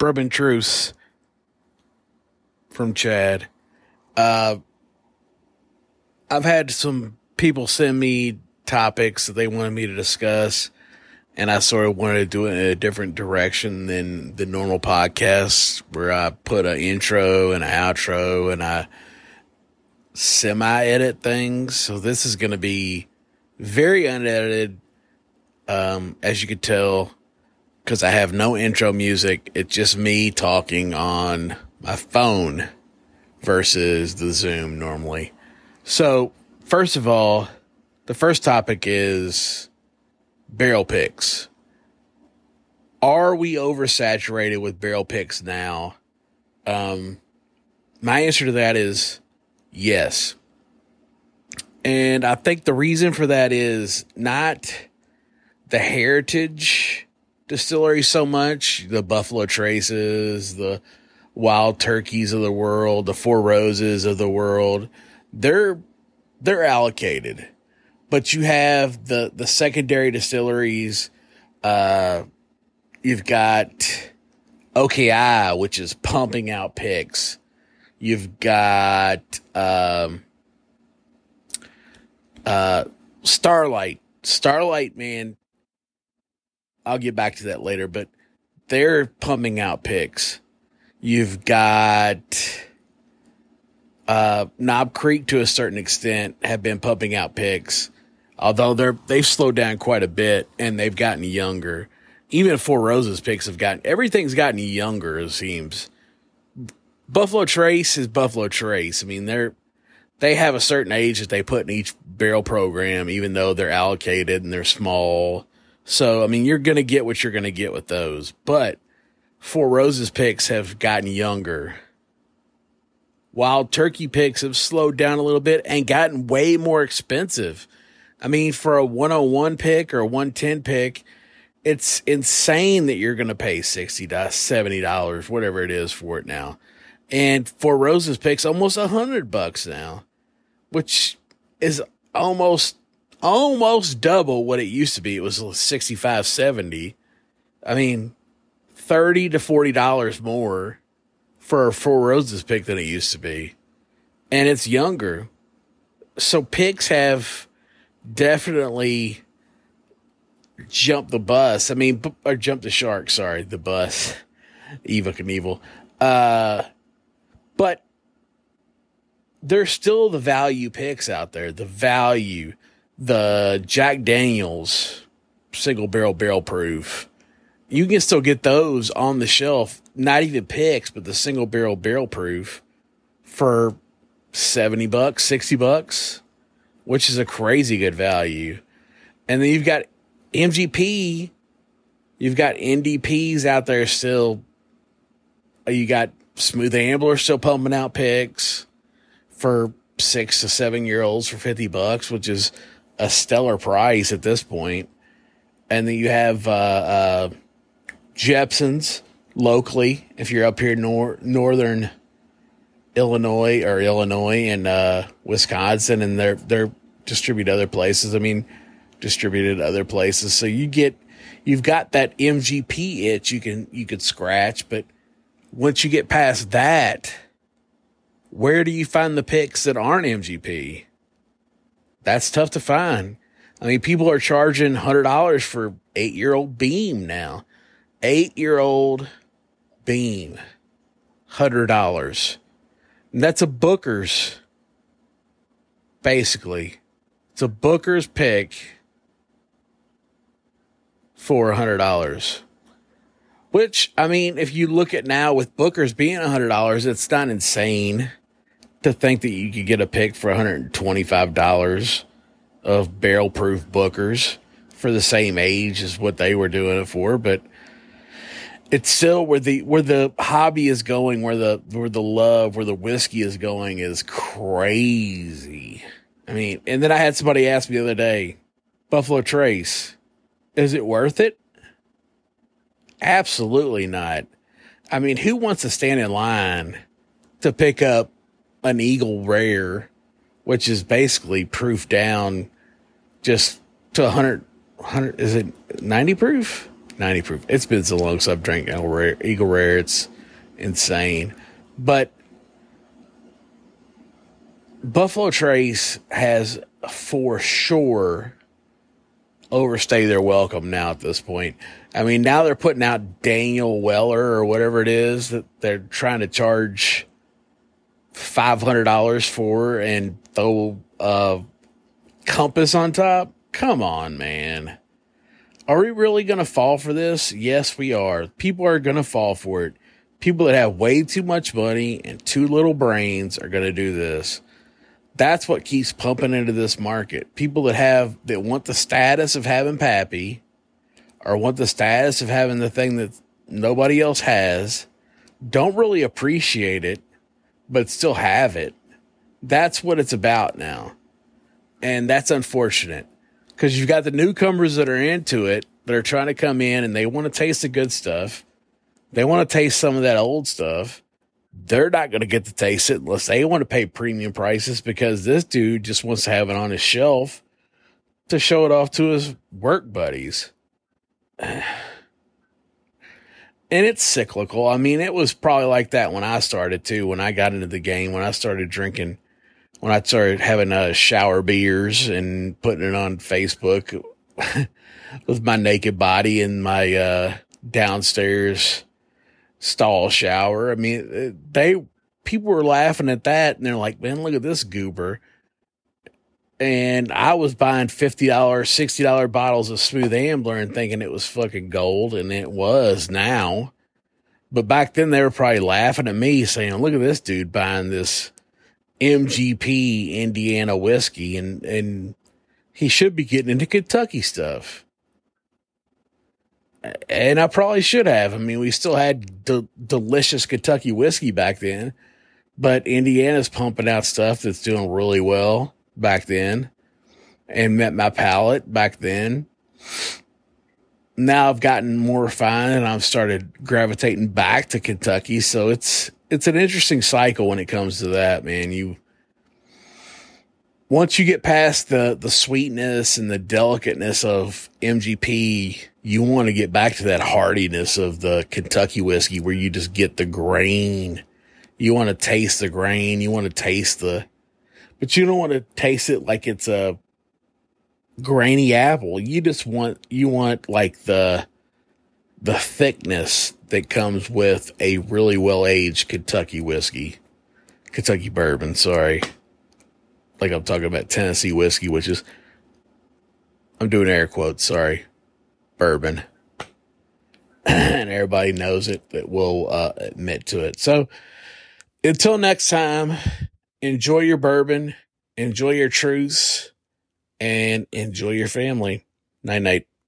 Bourbon Truths from Chad. Uh, I've had some people send me topics that they wanted me to discuss, and I sort of wanted to do it in a different direction than the normal podcast where I put an intro and an outro and I semi edit things. So this is going to be very unedited, um, as you could tell, because I have no intro music. It's just me talking on my phone versus the Zoom normally. So, first of all, the first topic is barrel picks. Are we oversaturated with barrel picks now? Um, my answer to that is yes. And I think the reason for that is not the heritage distillery so much, the Buffalo Traces, the Wild Turkeys of the world, the Four Roses of the world. They're they're allocated. But you have the the secondary distilleries uh you've got OKI which is pumping out picks. You've got um uh, Starlight, Starlight, man. I'll get back to that later, but they're pumping out picks. You've got uh, Knob Creek to a certain extent have been pumping out picks, although they're they've slowed down quite a bit and they've gotten younger. Even Four Roses picks have gotten everything's gotten younger. It seems. Buffalo Trace is Buffalo Trace. I mean, they're they have a certain age that they put in each barrel program, even though they're allocated and they're small. So, I mean, you're going to get what you're going to get with those. But Four Roses picks have gotten younger. Wild Turkey picks have slowed down a little bit and gotten way more expensive. I mean, for a 101 pick or a 110 pick, it's insane that you're going to pay 60 to $70, whatever it is for it now. And Four Roses picks almost a hundred bucks now which is almost almost double what it used to be. It was 65, 70. I mean, 30 to 40 dollars more for a Four Roses pick than it used to be. And it's younger. So picks have definitely jumped the bus. I mean, or jumped the shark, sorry, the bus. Evel Knievel. Uh, but there's still the value picks out there. The value, the Jack Daniels single barrel barrel proof. You can still get those on the shelf, not even picks, but the single barrel barrel proof for 70 bucks, 60 bucks, which is a crazy good value. And then you've got MGP, you've got NDPs out there still. You got Smooth Ambler still pumping out picks for six to seven year olds for 50 bucks, which is a stellar price at this point. And then you have uh, uh, Jeppson's locally, if you're up here nor- northern Illinois or Illinois and uh, Wisconsin, and they're they're distributed other places. I mean, distributed other places. So you get you've got that MGP itch you can you could scratch, but once you get past that, where do you find the picks that aren't MGP? That's tough to find. I mean, people are charging hundred dollars for eight year old beam now. Eight year old beam. Hundred dollars. That's a Booker's. Basically. It's a Booker's pick for hundred dollars. Which, I mean, if you look at now with Booker's being hundred dollars, it's not insane to think that you could get a pick for $125 of barrel proof bookers for the same age as what they were doing it for, but it's still where the where the hobby is going, where the where the love, where the whiskey is going is crazy. I mean, and then I had somebody ask me the other day, Buffalo Trace, is it worth it? Absolutely not. I mean, who wants to stand in line to pick up an Eagle Rare, which is basically proof down just to 100, 100 is it 90 proof? 90 proof. It's been so long since I've drank Eagle Rare. Eagle Rare. It's insane. But Buffalo Trace has for sure overstay their welcome now at this point. I mean, now they're putting out Daniel Weller or whatever it is that they're trying to charge $500 for and throw a compass on top. Come on, man. Are we really going to fall for this? Yes, we are. People are going to fall for it. People that have way too much money and too little brains are going to do this. That's what keeps pumping into this market. People that have, that want the status of having Pappy or want the status of having the thing that nobody else has don't really appreciate it, but still have it. That's what it's about now. And that's unfortunate because you've got the newcomers that are into it that are trying to come in and they want to taste the good stuff. They want to taste some of that old stuff. They're not going to get to taste it unless they want to pay premium prices because this dude just wants to have it on his shelf to show it off to his work buddies. and it's cyclical. I mean, it was probably like that when I started too, when I got into the game, when I started drinking when I started having uh, shower beers and putting it on Facebook with my naked body in my uh, downstairs stall shower. I mean, they people were laughing at that, and they're like, "Man, look at this goober." And I was buying fifty dollars, sixty dollar bottles of Smooth Ambler and thinking it was fucking gold, and it was now. But back then, they were probably laughing at me, saying, "Look at this dude buying this." MGP Indiana whiskey and, and he should be getting into Kentucky stuff. And I probably should have. I mean, we still had de- delicious Kentucky whiskey back then, but Indiana's pumping out stuff that's doing really well back then and met my palate back then. Now I've gotten more refined and I've started gravitating back to Kentucky. So it's, it's an interesting cycle when it comes to that, man. You once you get past the the sweetness and the delicateness of MGP, you want to get back to that hardiness of the Kentucky whiskey where you just get the grain. You want to taste the grain, you want to taste the but you don't want to taste it like it's a grainy apple. You just want you want like the the thickness that comes with a really well aged Kentucky whiskey. Kentucky bourbon, sorry. Like I'm talking about Tennessee whiskey, which is, I'm doing air quotes, sorry. Bourbon. and everybody knows it that will uh, admit to it. So until next time, enjoy your bourbon, enjoy your truths, and enjoy your family. Night night.